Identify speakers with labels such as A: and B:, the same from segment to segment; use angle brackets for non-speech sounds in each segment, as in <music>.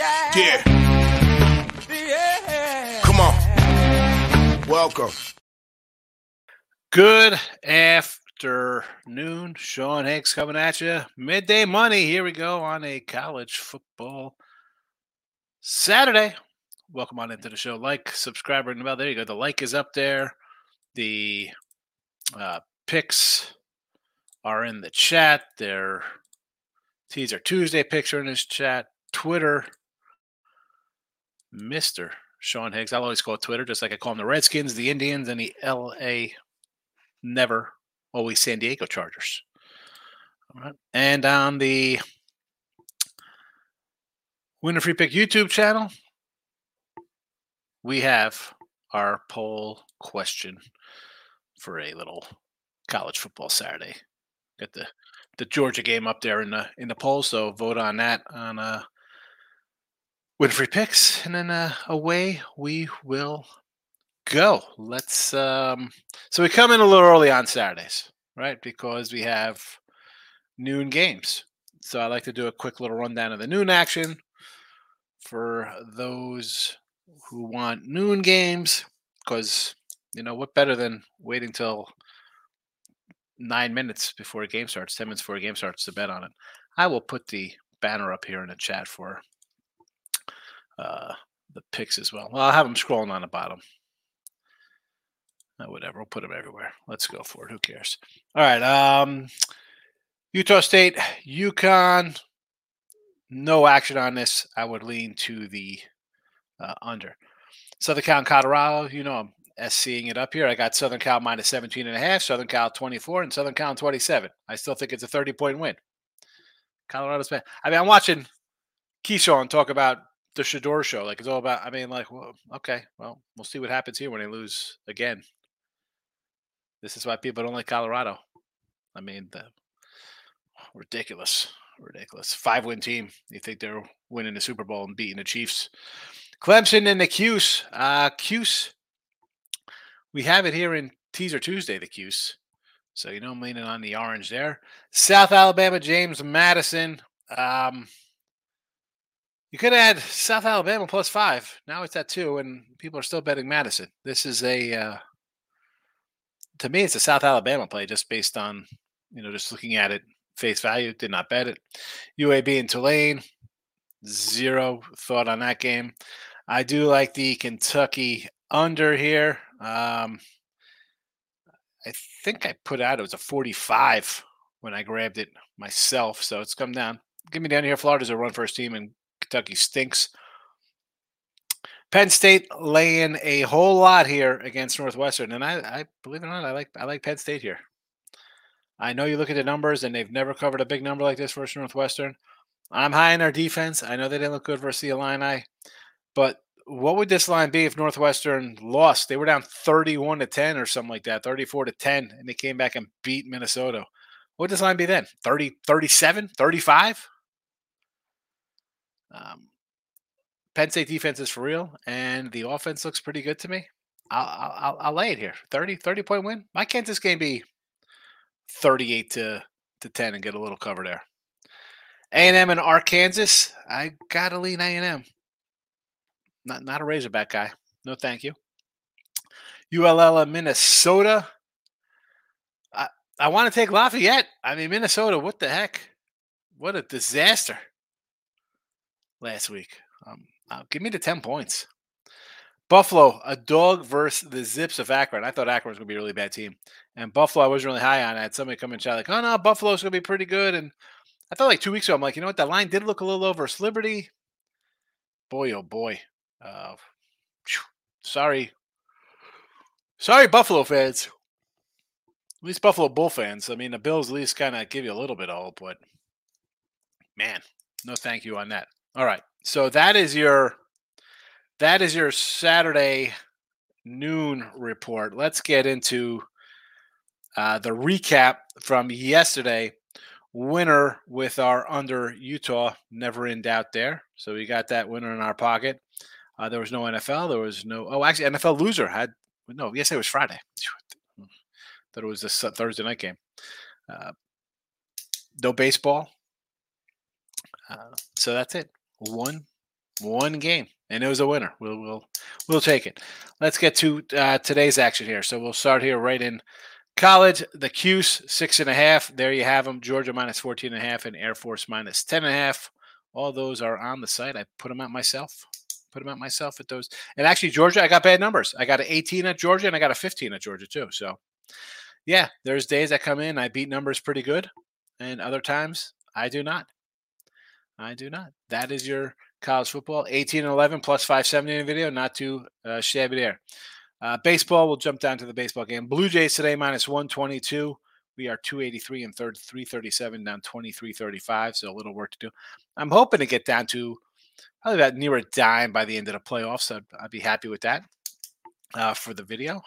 A: yeah.
B: Yeah.
A: Yeah.
B: Come on. Welcome.
C: Good afternoon. Sean Higgs coming at you. Midday money. Here we go on a college football Saturday. Welcome on into the show. Like, subscribe, ring the bell. There you go. The like is up there. The uh, picks are in the chat. Their teaser Tuesday picks are in this chat. Twitter, Mr. Sean Higgs. I'll always call it Twitter, just like I call them the Redskins, the Indians, and the LA never always San Diego Chargers. All right. And on the Winner Free Pick YouTube channel, we have our poll question for a little college football Saturday. Got the the Georgia game up there in the in the poll, so vote on that on uh Win free picks, and then uh, away we will go. Let's. Um, so we come in a little early on Saturdays, right? Because we have noon games. So I like to do a quick little rundown of the noon action for those who want noon games. Because you know what better than waiting till nine minutes before a game starts, ten minutes before a game starts to bet on it. I will put the banner up here in the chat for uh, the picks as well. Well, I'll have them scrolling on the bottom. Uh, whatever, we'll put them everywhere. Let's go for it. Who cares? All right. Um, Utah State, UConn. No action on this. I would lean to the uh, under. Southern Cal Colorado, you know, I'm SCing it up here. I got Southern Cal minus 17 and a half, Southern Cal 24, and Southern Cal 27. I still think it's a 30 point win. Colorado's. I mean, I'm watching Keyshawn talk about the Shedeur show. Like it's all about. I mean, like, well, okay, well, we'll see what happens here when they lose again. This is why people don't like Colorado. I mean, the ridiculous, ridiculous five win team. You think they're winning the Super Bowl and beating the Chiefs? Clemson and the Cuse. Uh, Cuse. We have it here in Teaser Tuesday. The Cuse. So you know I'm leaning on the orange there. South Alabama, James Madison. Um, you could add South Alabama plus five. Now it's at two, and people are still betting Madison. This is a, uh, to me, it's a South Alabama play just based on, you know, just looking at it face value. Did not bet it. UAB and Tulane, zero thought on that game. I do like the Kentucky under here. Um, I think I put out it was a 45 when I grabbed it myself. So it's come down. Give me down here. Florida's a run first team, and Kentucky stinks. Penn State laying a whole lot here against Northwestern, and I, I believe it or not, I like I like Penn State here. I know you look at the numbers, and they've never covered a big number like this versus Northwestern. I'm high in our defense. I know they didn't look good versus the Illini, but what would this line be if Northwestern lost? They were down 31 to 10 or something like that, 34 to 10, and they came back and beat Minnesota. What would this line be then? 30, 37, 35? Um, Penn State defense is for real, and the offense looks pretty good to me. I'll, I'll, I'll lay it here 30, 30 point win. Why can't this game be 38 to, to 10 and get a little cover there? A&M and Arkansas, I gotta lean A&M. Not not a Razorback guy. No, thank you. ULL and Minnesota. I I want to take Lafayette. I mean Minnesota. What the heck? What a disaster last week. Um, uh, give me the ten points. Buffalo, a dog versus the Zips of Akron. I thought Akron was going to be a really bad team, and Buffalo I was really high on. I had somebody come and shout like, "Oh no, Buffalo's going to be pretty good." And I thought like two weeks ago, I'm like, you know what? That line did look a little over Liberty. Boy, oh boy. Uh, sorry. Sorry, Buffalo fans. At least Buffalo Bull fans. I mean, the Bills at least kind of give you a little bit of hope, but man, no thank you on that. All right. So that is your that is your Saturday noon report. Let's get into uh, the recap from yesterday. Winner with our under Utah, never in doubt there. So we got that winner in our pocket. Uh, there was no NFL. There was no. Oh, actually, NFL loser had no. Yes, it was Friday. <laughs> Thought it was this Thursday night game. Uh, no baseball. Uh, so that's it. One, One game, and it was a winner. We'll we'll we'll take it. Let's get to uh, today's action here. So we'll start here right in college. The Cuse six and a half. There you have them. Georgia minus 14 and a half, and Air Force minus 10 and a half. All those are on the site. I put them out myself. Put them out myself at those. And actually, Georgia, I got bad numbers. I got an 18 at Georgia, and I got a 15 at Georgia too. So, yeah, there's days I come in, I beat numbers pretty good, and other times I do not. I do not. That is your college football. 18 and 11 plus 570 in video. Not too uh, shabby there. Uh, baseball, we'll jump down to the baseball game. Blue Jays today minus 122. We are 283 and third, 337 down 2335. So a little work to do. I'm hoping to get down to probably about near a dime by the end of the playoffs. I'd, I'd be happy with that uh, for the video.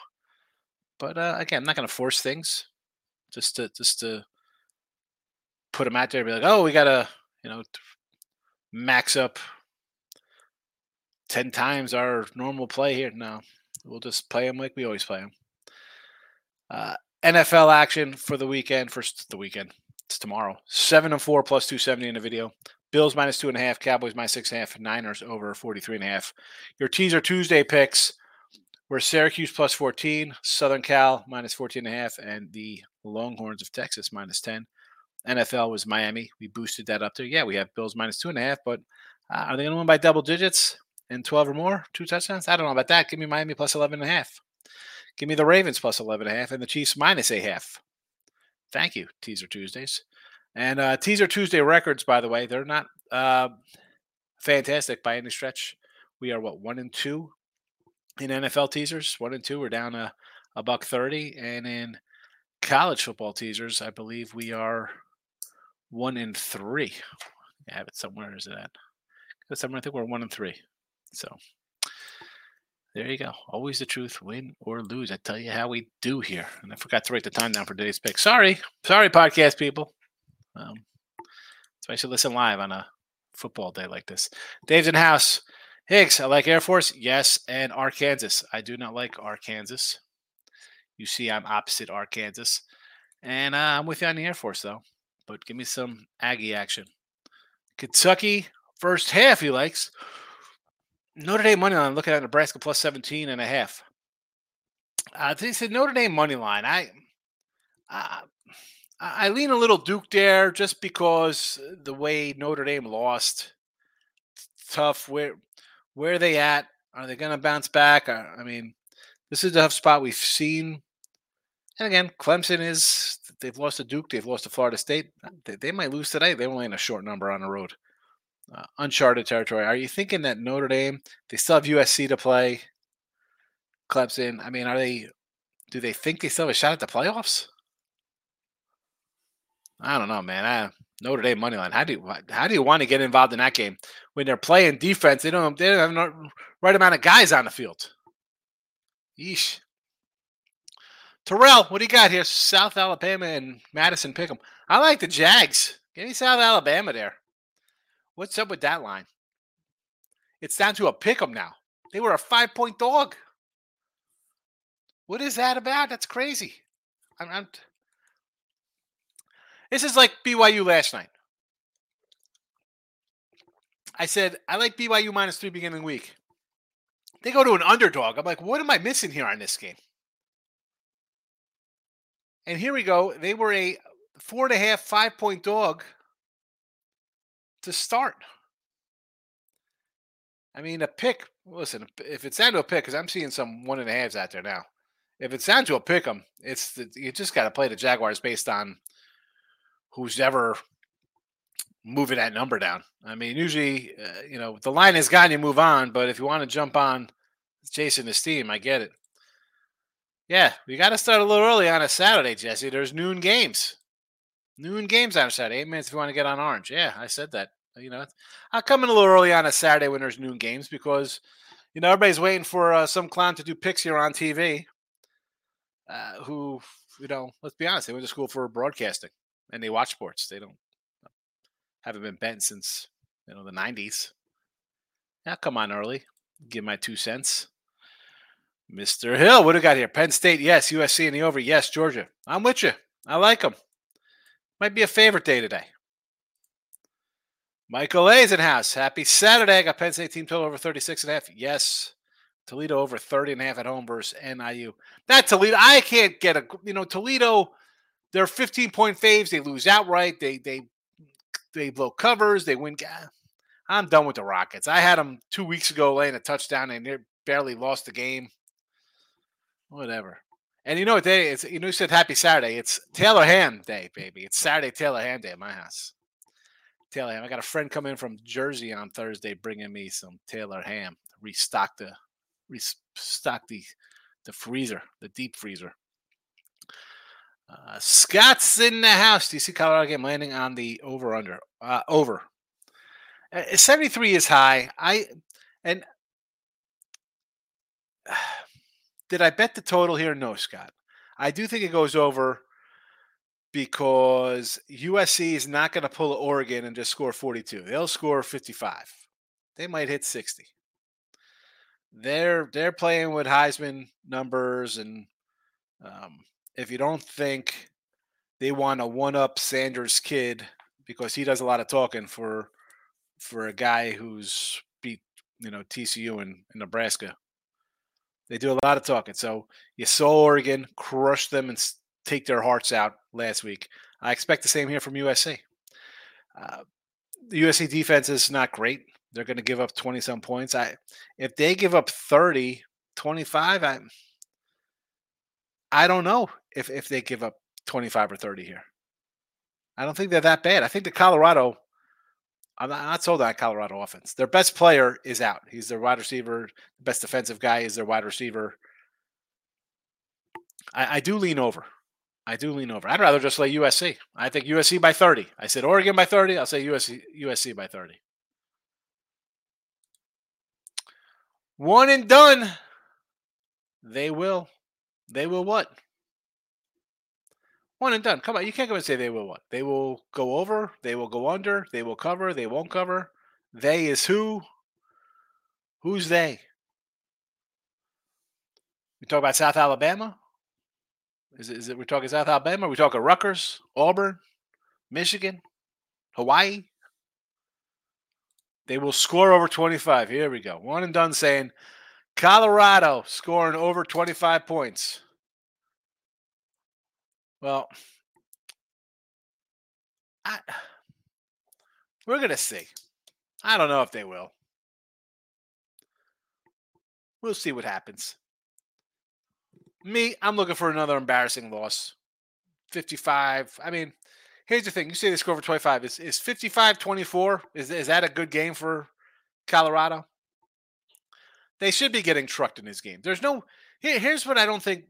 C: But uh, again, I'm not going to force things just to just to put them out there and be like, oh, we got to, you know, max up 10 times our normal play here. No, we'll just play them like we always play them. Uh, NFL action for the weekend, for the weekend. It's tomorrow. Seven and four plus 270 in the video. Bills minus two and a half, Cowboys minus six and a half, Niners over 43 and a half. Your teaser Tuesday picks were Syracuse plus 14, Southern Cal minus 14 and a half, and the Longhorns of Texas minus 10. NFL was Miami. We boosted that up there. Yeah, we have Bills minus two and a half, but uh, are they going to win by double digits and 12 or more? Two touchdowns? I don't know about that. Give me Miami plus 11 and a half. Give me the Ravens plus 11 and a half and the Chiefs minus a half. Thank you, Teaser Tuesdays. And uh, Teaser Tuesday records, by the way, they're not uh, fantastic by any stretch. We are what one and two in NFL teasers. One and two. We're down a, a buck thirty, and in college football teasers, I believe we are one in three. I have it somewhere. Is it at? Somewhere I think we're one and three. So there you go. Always the truth, win or lose. I tell you how we do here. And I forgot to write the time down for today's pick. Sorry, sorry, podcast people. Um, so I should listen live on a football day like this. Dave's in house. Higgs, I like Air Force. Yes, and Arkansas. I do not like Arkansas. You see, I'm opposite Arkansas, and uh, I'm with you on the Air Force though but give me some Aggie action. Kentucky, first half he likes. Notre Dame money line, looking at Nebraska plus 17 and a half. Uh, they said Notre Dame money line. I, I, I lean a little Duke there just because the way Notre Dame lost. Tough. Where, where are they at? Are they going to bounce back? I, I mean, this is a tough spot. We've seen and again, Clemson is they've lost to Duke, they've lost to Florida State. They, they might lose today. They're only in a short number on the road. Uh, uncharted territory. Are you thinking that Notre Dame, they still have USC to play? Clemson, I mean, are they, do they think they still have a shot at the playoffs? I don't know, man. I, Notre Dame money line. How do you how do you want to get involved in that game when they're playing defense? They don't they don't have the right amount of guys on the field. Yeesh. Terrell, what do you got here? South Alabama and Madison Pick'em. I like the Jags. Give me South Alabama there. What's up with that line? It's down to a pick'em now. They were a five point dog. What is that about? That's crazy. I'm, I'm, this is like BYU last night. I said I like BYU minus three beginning week. They go to an underdog. I'm like, what am I missing here on this game? And here we go. They were a four and a half, five point dog to start. I mean, a pick. Listen, if it's down to a pick, because I'm seeing some one and a halves out there now. If it's down to a pick 'em, it's the, you just got to play the Jaguars based on who's ever moving that number down. I mean, usually, uh, you know, the line is gone, you move on. But if you want to jump on Jason team, I get it. Yeah, we got to start a little early on a Saturday, Jesse. There's noon games. Noon games on a Saturday. Eight minutes if you want to get on Orange. Yeah, I said that. You know, I'll come in a little early on a Saturday when there's noon games because, you know, everybody's waiting for uh, some clown to do picks here on TV. Uh, who, you know, let's be honest, they went to school for broadcasting and they watch sports. They don't haven't been bent since you know the '90s. Now come on early, give my two cents. Mr. Hill, what do we got here? Penn State, yes. USC in the over, yes. Georgia, I'm with you. I like them. Might be a favorite day today. Michael A's in house. Happy Saturday. I got Penn State team total over 36 and a half. Yes. Toledo over 30 and a half at home versus NIU. That Toledo, I can't get a you know, Toledo, they're 15 point faves. They lose outright. They they they blow covers. They win. I'm done with the Rockets. I had them two weeks ago laying a touchdown and they barely lost the game. Whatever. And you know what day? It's you know you said happy Saturday. It's Taylor Ham Day, baby. It's Saturday Taylor Ham Day at my house. Taylor ham. I got a friend coming from Jersey on Thursday, bringing me some Taylor ham. Restock the restock the the freezer, the deep freezer. Uh, Scott's in the house. Do you see Colorado game landing on the over under? Uh, over. Uh, 73 is high. I and <sighs> did I bet the total here? No, Scott. I do think it goes over because USC is not going to pull Oregon and just score 42. They'll score 55. They might hit 60. They're they're playing with Heisman numbers, and um, if you don't think they want to one up Sanders' kid because he does a lot of talking for for a guy who's beat you know TCU in, in Nebraska, they do a lot of talking. So you saw Oregon crush them and take their hearts out last week. I expect the same here from USC. Uh, the USC defense is not great. They're going to give up 20 some points. I if they give up 30, 25, I I don't know if if they give up 25 or 30 here. I don't think they're that bad. I think the Colorado I'm not, I'm not sold on Colorado offense. Their best player is out. He's their wide receiver. The best defensive guy is their wide receiver. I, I do lean over. I do lean over. I'd rather just lay USC. I think USC by 30. I said Oregon by 30. I'll say USC USC by 30. One and done. They will. They will what? One and done. Come on, you can't go and say they will what? They will go over. They will go under. They will cover. They won't cover. They is who? Who's they? We talk about South Alabama. Is it, is it we're talking South Alabama? we talking Rutgers, Auburn, Michigan, Hawaii? They will score over 25. Here we go. One and done saying Colorado scoring over 25 points. Well, I, we're to see. I don't know if they will. We'll see what happens. Me, I'm looking for another embarrassing loss. 55. I mean, here's the thing. You say they score for 25. Is is 55 24? Is, is that a good game for Colorado? They should be getting trucked in this game. There's no. Here, here's what I don't think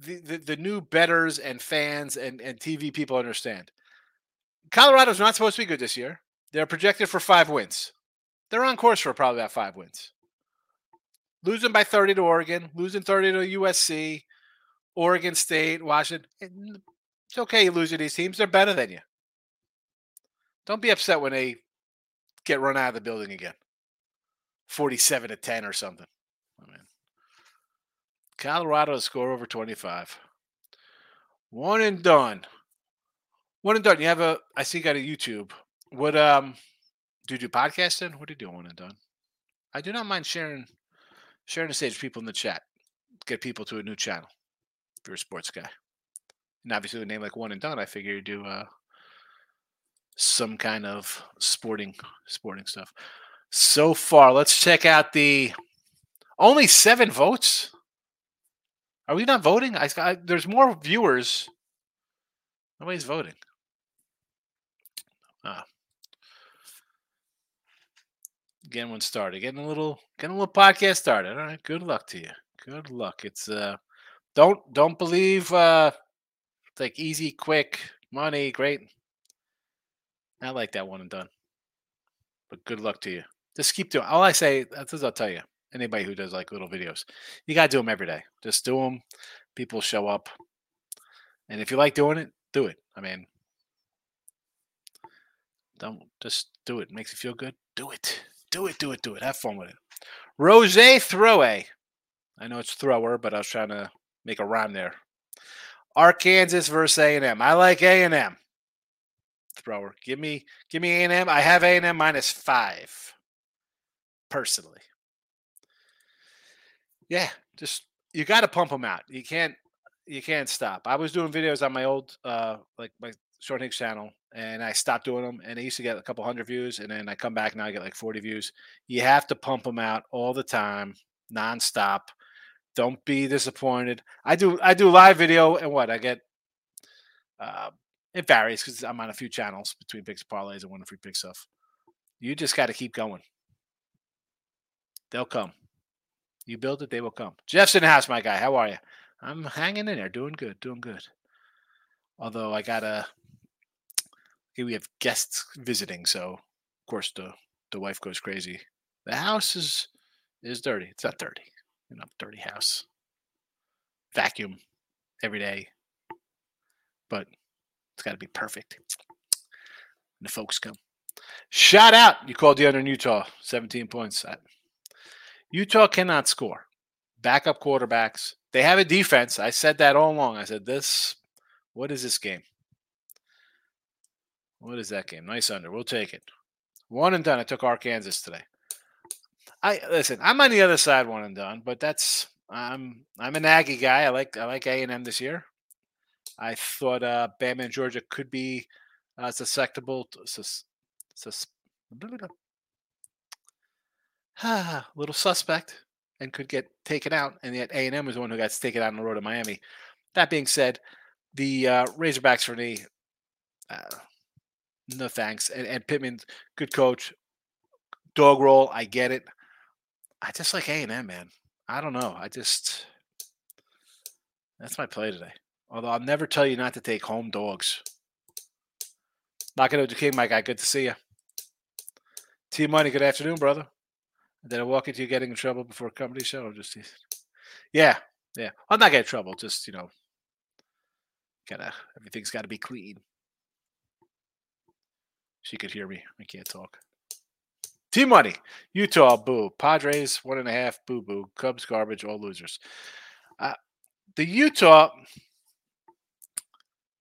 C: the, the, new betters and fans and, and TV people understand. Colorado's not supposed to be good this year. They're projected for five wins. They're on course for probably about five wins losing by 30 to Oregon, losing 30 to USC, Oregon State, Washington. It's okay you lose to these teams. They're better than you. Don't be upset when they get run out of the building again. 47 to 10 or something. Colorado score over 25. One and done. One and done. You have a I see you got a YouTube. What um do you do podcasting? What do you do one and done? I do not mind sharing Sharing the stage, with people in the chat. Get people to a new channel if you're a sports guy. And obviously, with a name like One and Done, I figure you do uh, some kind of sporting sporting stuff. So far, let's check out the only seven votes. Are we not voting? I, I there's more viewers. Nobody's voting. Ah, getting one started, getting a little getting a little podcast started. All right, good luck to you. Good luck. It's uh don't don't believe uh it's like easy, quick, money, great. I like that one and done. But good luck to you. Just keep doing. All I say, that's what I'll tell you. Anybody who does like little videos, you gotta do them every day. Just do them. People show up, and if you like doing it, do it. I mean, don't just do it. Makes you feel good. Do it. Do it, do it, do it. Have fun with it. Rose Throway. I know it's thrower, but I was trying to make a rhyme there. Arkansas versus A&M. I like A&M. thrower. Give me give me A and M. I have A and M minus five. Personally, yeah, just you got to pump them out. You can't you can't stop. I was doing videos on my old uh like my Short Hicks channel, and I stopped doing them. And I used to get a couple hundred views, and then I come back now I get like forty views. You have to pump them out all the time, nonstop. Don't be disappointed. I do I do live video, and what I get. Uh, it varies because I'm on a few channels between picks parlays and one free pick stuff. You just got to keep going. They'll come. You build it, they will come. Jeff's in the house, my guy. How are you? I'm hanging in there, doing good, doing good. Although I gotta, we have guests visiting, so of course the the wife goes crazy. The house is is dirty. It's not dirty, you know, dirty house. Vacuum every day, but it's got to be perfect. And the folks come. Shout out! You called the under in Utah, 17 points. Utah cannot score. Backup quarterbacks. They have a defense. I said that all along. I said this. What is this game? What is that game? Nice under. We'll take it. One and done. I took Arkansas today. I listen. I'm on the other side, one and done. But that's I'm I'm an Aggie guy. I like I like A and M this year. I thought uh, Bama and Georgia could be uh, susceptible, to, sus, sus, a little suspect, and could get taken out. And yet A and M was the one who got taken out on the road to Miami. That being said, the uh, Razorbacks for me, uh, no thanks. And, and Pittman, good coach, dog roll. I get it. I just like A and M, man. I don't know. I just that's my play today. Although I'll never tell you not to take home dogs. Knocking out the king, my guy. Good to see you. T Money, good afternoon, brother. Did I walk into you getting in trouble before a comedy show? Or just yeah, yeah. I'm not getting in trouble. Just you know, gotta everything's got to be clean. She could hear me. I can't talk. T Money, Utah, boo. Padres, one and a half, boo boo. Cubs, garbage, all losers. Uh, the Utah,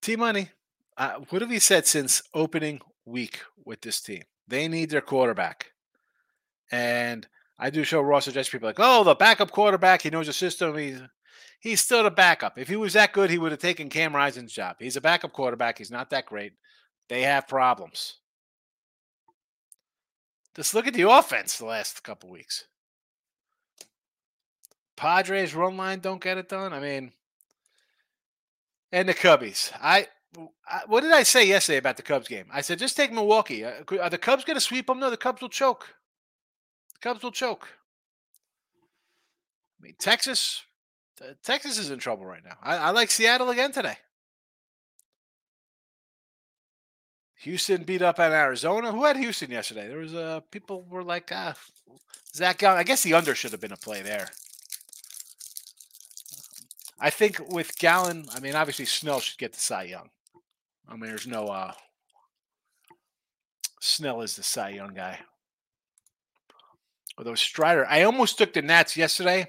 C: T Money, uh, what have we said since opening week with this team? They need their quarterback. And I do show Ross suggest people like, oh, the backup quarterback, he knows the system. He's he's still the backup. If he was that good, he would have taken Cam Rising's job. He's a backup quarterback. He's not that great. They have problems. Just look at the offense the last couple weeks. Padres run line don't get it done. I mean, and the Cubbies. I, I, what did I say yesterday about the Cubs game? I said just take Milwaukee. Uh, are the Cubs going to sweep them? No, the Cubs will choke. The Cubs will choke. I mean, Texas. Texas is in trouble right now. I, I like Seattle again today. Houston beat up on Arizona. Who had Houston yesterday? There was uh people were like, ah, Zach Young. I guess the under should have been a play there. I think with Gallen, I mean, obviously Snell should get the Cy Young. I mean, there's no uh Snell is the Cy Young guy. Although Strider, I almost took the Nats yesterday.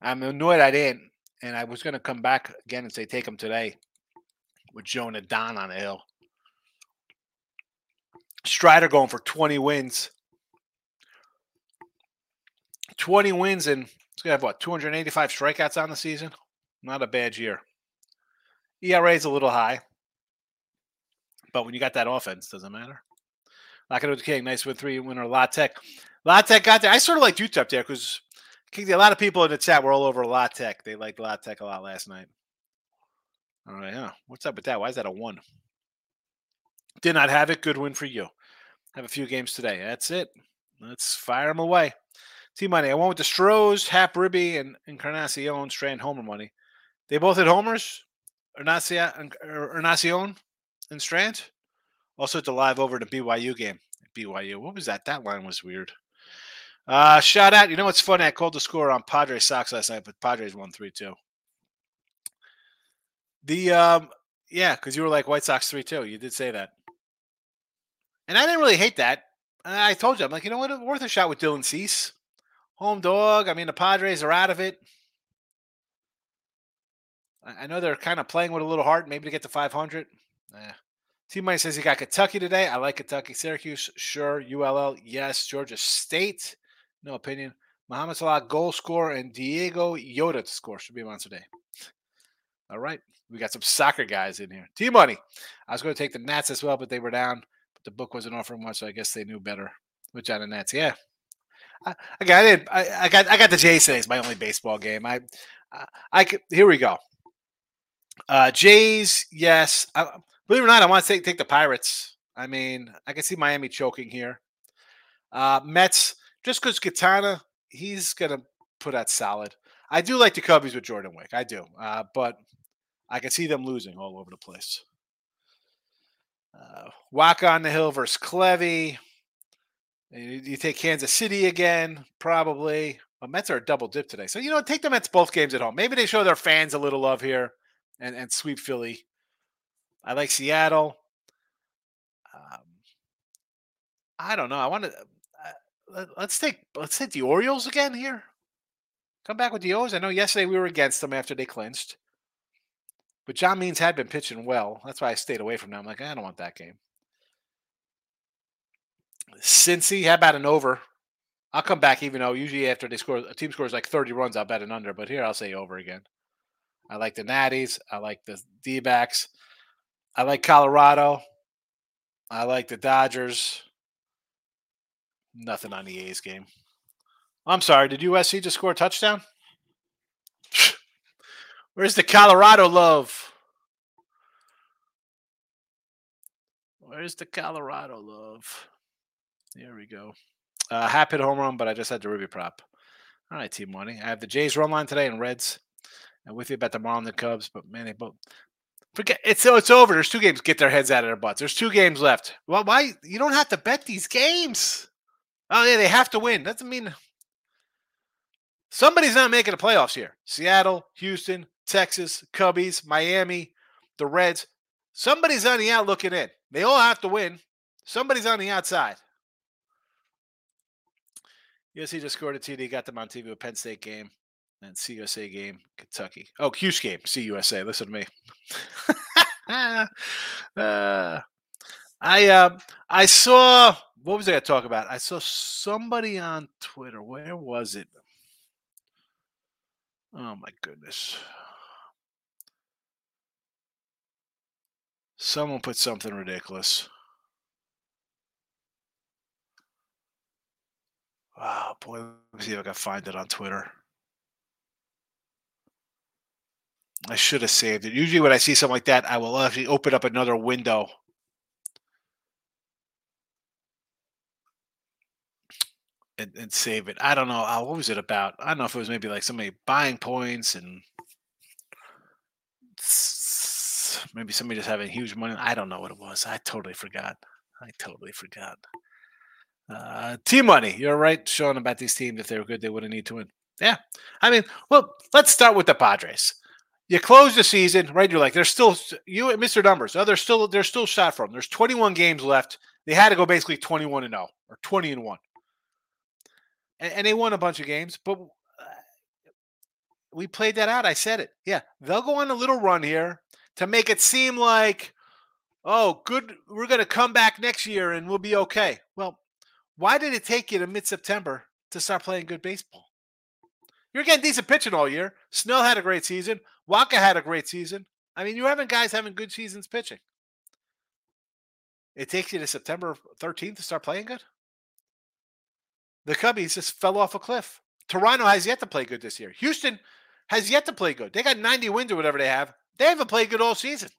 C: I'm annoyed I didn't, and I was going to come back again and say take them today with Joan Adon on the hill. Strider going for 20 wins. 20 wins and he's going to have what, 285 strikeouts on the season? Not a bad year. ERA is a little high, but when you got that offense, doesn't matter. Knocking out the king, nice win three winner. La Tech. La Tech got there. I sort of like up there because a lot of people in the chat were all over La Tech. They liked La Tech a lot last night. All right, huh? What's up with that? Why is that a one? Did not have it. Good win for you. Have a few games today. That's it. Let's fire them away. Team money. I went with the Stros, Hap Ribby, and Encarnacion Strand homer money. They both hit homers. Encarnacion er, and Strand. Also at the live over the BYU game. BYU. What was that? That line was weird. Uh, shout out. You know what's funny? I called the score on Padres Sox last night, but Padres won 3 2. The, um, yeah, because you were like White Sox 3 2. You did say that. And I didn't really hate that. I told you, I'm like, you know what? Worth a shot with Dylan Cease. Home dog. I mean, the Padres are out of it. I know they're kind of playing with a little heart, maybe to get to 500. Eh, T Money says he got Kentucky today. I like Kentucky. Syracuse, sure. ULL, yes. Georgia State, no opinion. Muhammad Salah goal score and Diego Yota to score should be a monster day. All right. We got some soccer guys in here. T Money. I was going to take the Nats as well, but they were down. But the book wasn't offering much, so I guess they knew better. Which out of Nats, yeah. I, I got it. I, I got I got the Jays today. It's my only baseball game. I I, I here we go. Uh Jays, yes. I, believe it or not, I want to take take the Pirates. I mean, I can see Miami choking here. Uh Mets, just because Katana, he's gonna put out solid. I do like the Cubbies with Jordan Wick. I do. Uh, but I can see them losing all over the place. Uh, Walk on the Hill versus Clevy. You, you take Kansas City again, probably. But Mets are a double dip today. So, you know, take the Mets both games at home. Maybe they show their fans a little love here and, and sweep Philly. I like Seattle. Um, I don't know. I want to. Let's take let's take the Orioles again here. Come back with the O's. I know yesterday we were against them after they clinched. But John Means had been pitching well. That's why I stayed away from them. I'm like, I don't want that game. Cincy, how about an over? I'll come back even though usually after they score a team scores like 30 runs, I'll bet an under. But here I'll say over again. I like the Natties. I like the D backs. I like Colorado. I like the Dodgers. Nothing on the A's game. I'm sorry. Did USC just score a touchdown? <laughs> Where's the Colorado love? Where's the Colorado love? There we go. Uh, hit home run, but I just had the Ruby prop. All right, Team Money. I have the Jays run line today and Reds. And with you about the Marlins and Cubs, but man, they both forget it's it's over. There's two games. Get their heads out of their butts. There's two games left. Well, why you don't have to bet these games? Oh yeah, they have to win. Doesn't mean somebody's not making the playoffs here. Seattle, Houston, Texas, Cubbies, Miami, the Reds. Somebody's on the out looking in. They all have to win. Somebody's on the outside. USC just scored a TD, got them on TV with Penn State game and CUSA game, Kentucky. Oh, Cuse game, CUSA. Listen to me. <laughs> uh, I uh, I saw what was I going to talk about? I saw somebody on Twitter. Where was it? Oh my goodness. Someone put something ridiculous. Wow, boy, let me see if I can find it on Twitter. I should have saved it. Usually, when I see something like that, I will actually open up another window. And, and save it. I don't know. Uh, what was it about? I don't know if it was maybe like somebody buying points and maybe somebody just having huge money. I don't know what it was. I totally forgot. I totally forgot. Uh, team money. You're right, Sean, about these teams. If they were good, they wouldn't need to win. Yeah. I mean, well, let's start with the Padres you close the season, right? You're like, there's still you Mr. Numbers. Oh, there's still there's still shot from. There's 21 games left. They had to go basically 21 and 0 or 20 and 1. And, and they won a bunch of games, but uh, we played that out. I said it. Yeah, they'll go on a little run here to make it seem like, oh, good, we're going to come back next year and we'll be okay. Well, why did it take you to mid September to start playing good baseball? You're getting decent pitching all year. Snell had a great season. Wacha had a great season. I mean, you're having guys having good seasons pitching. It takes you to September 13th to start playing good. The Cubbies just fell off a cliff. Toronto has yet to play good this year. Houston has yet to play good. They got 90 wins or whatever they have. They haven't played good all season.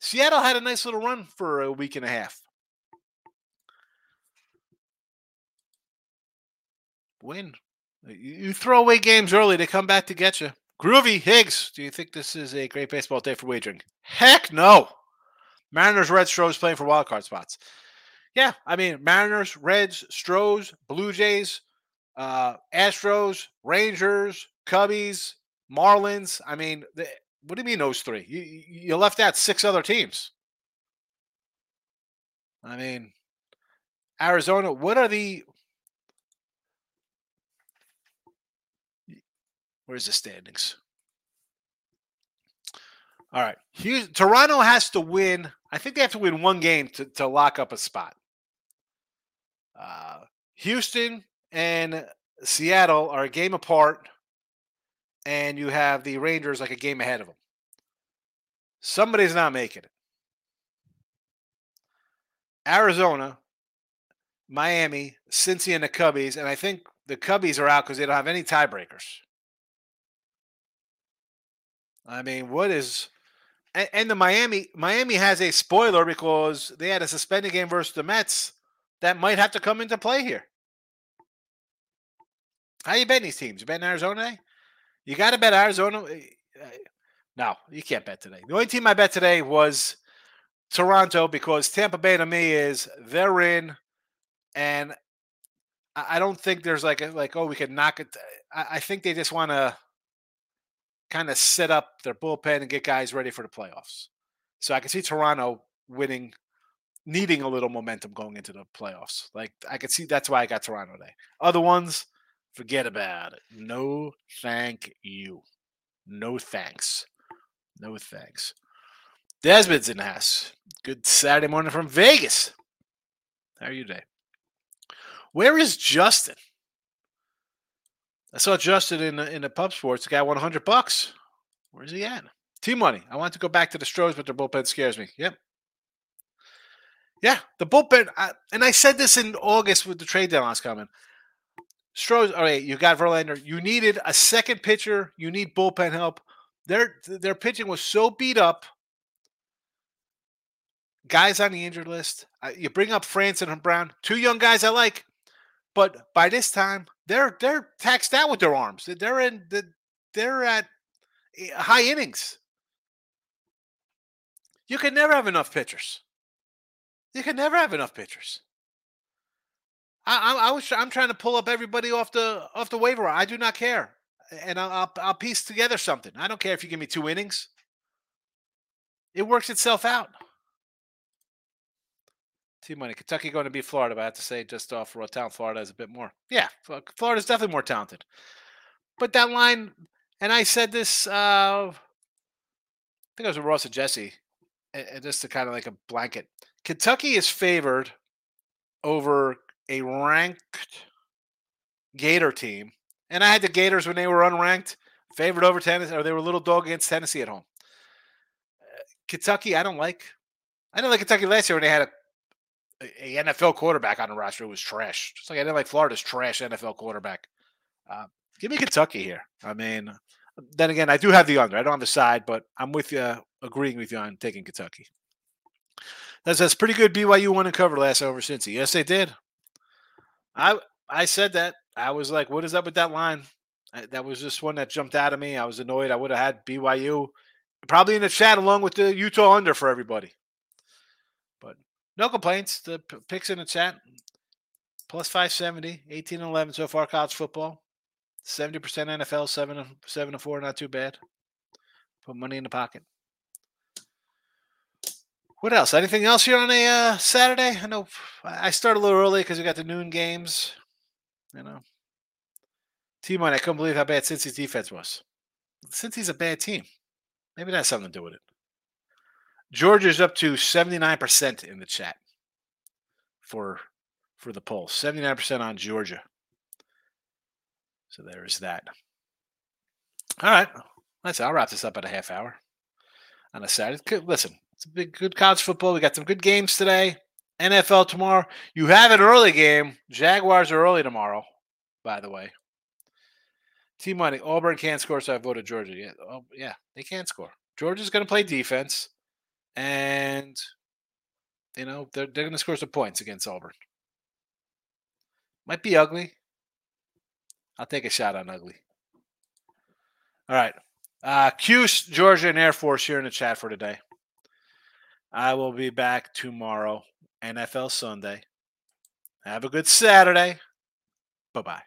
C: Seattle had a nice little run for a week and a half. Win. You throw away games early, they come back to get you. Groovy Higgs, do you think this is a great baseball day for wagering? Heck no. Mariners, Red Stros playing for wild card spots. Yeah, I mean Mariners, Reds, Stros, Blue Jays, uh, Astros, Rangers, Cubbies, Marlins. I mean, the, what do you mean those three? You you left out six other teams. I mean, Arizona. What are the Where's the standings? All right. Houston, Toronto has to win. I think they have to win one game to, to lock up a spot. Uh, Houston and Seattle are a game apart, and you have the Rangers like a game ahead of them. Somebody's not making it. Arizona, Miami, Cincy, and the Cubbies, and I think the Cubbies are out because they don't have any tiebreakers. I mean, what is and, the Miami Miami has a spoiler because they had a suspended game versus the Mets that might have to come into play here. How you betting these teams? You betting Arizona? You got to bet Arizona. Eh, eh, no, you can't bet today. The only team I bet today was Toronto because Tampa Bay to me is they're in, and I don't think there's like a, like oh we could knock it. I think they just want to kind of set up their bullpen and get guys ready for the playoffs. So I can see Toronto winning, needing a little momentum going into the playoffs. Like I can see that's why I got Toronto today. Other ones, forget about it. No, thank you. No thanks. No thanks. Desmond's in the house. Good Saturday morning from Vegas. How are you today? Where is Justin? I saw Justin in the, in the pub sports. The guy won 100 bucks. Where's he at? Team money. I want to go back to the Stros, but their bullpen scares me. Yep. Yeah, the bullpen. I, and I said this in August with the trade deadlines coming. Stros, all right, you got Verlander. You needed a second pitcher. You need bullpen help. Their their pitching was so beat up. Guys on the injured list. Uh, you bring up Frandsen and Brown, two young guys I like, but by this time they're they're taxed out with their arms. They're in the they're at high innings. You can never have enough pitchers. You can never have enough pitchers. I, I, I was I'm trying to pull up everybody off the off the waiver. I do not care, and I'll, I'll I'll piece together something. I don't care if you give me two innings. It works itself out. Team money. Kentucky going to beat Florida, but I have to say, just off raw talent, Florida is a bit more. Yeah, Florida's definitely more talented. But that line, and I said this, uh, I think it was with Ross and Jesse, and just to kind of like a blanket. Kentucky is favored over a ranked Gator team, and I had the Gators when they were unranked, favored over Tennessee, or they were a little dog against Tennessee at home. Uh, Kentucky, I don't like. I didn't like Kentucky last year when they had a a, NFL quarterback on the roster It was trash. Just like I didn't like Florida's trash NFL quarterback. Uh, give me Kentucky here. I mean, then again, I do have the under. I don't have the side, but I'm with you, agreeing with you on taking Kentucky. That's that's pretty good. BYU won and covered last over Cincy. Yes, they did. I I said that. I was like, what is up with that line? I, that was just one that jumped out of me. I was annoyed. I would have had BYU probably in the chat along with the Utah under for everybody. But no complaints. The p- picks in the chat plus 570, 18 and 11 so far college football. 70% NFL, 7 and 7 and 4, not too bad. Put money in the pocket. What else? Anything else here on a uh, Saturday? I know I start a little early because we got the noon games. You know, team on. I couldn't believe how bad Cincy's defense was. Cincy's a bad team. Maybe that's something to do with it. Georgia's up to 79% in the chat for for the poll. 79% on Georgia. So there is that. All right. Let's I'll wrap this up at a half hour on a Saturday. Listen, it's a big good college football. We got some good games today. NFL tomorrow. You have an early game. Jaguars are early tomorrow, by the way. Team money. Auburn can't score, so I voted Georgia. Yeah, oh, yeah, they can't score. Georgia's going to play defense and you know they're they're going to score some points against Auburn. Might be ugly. I'll take a shot on ugly. All right. Uh, Cuse, Georgia, and Air Force here in the chat for today. I will be back tomorrow, NFL Sunday. Have a good Saturday. Bye bye.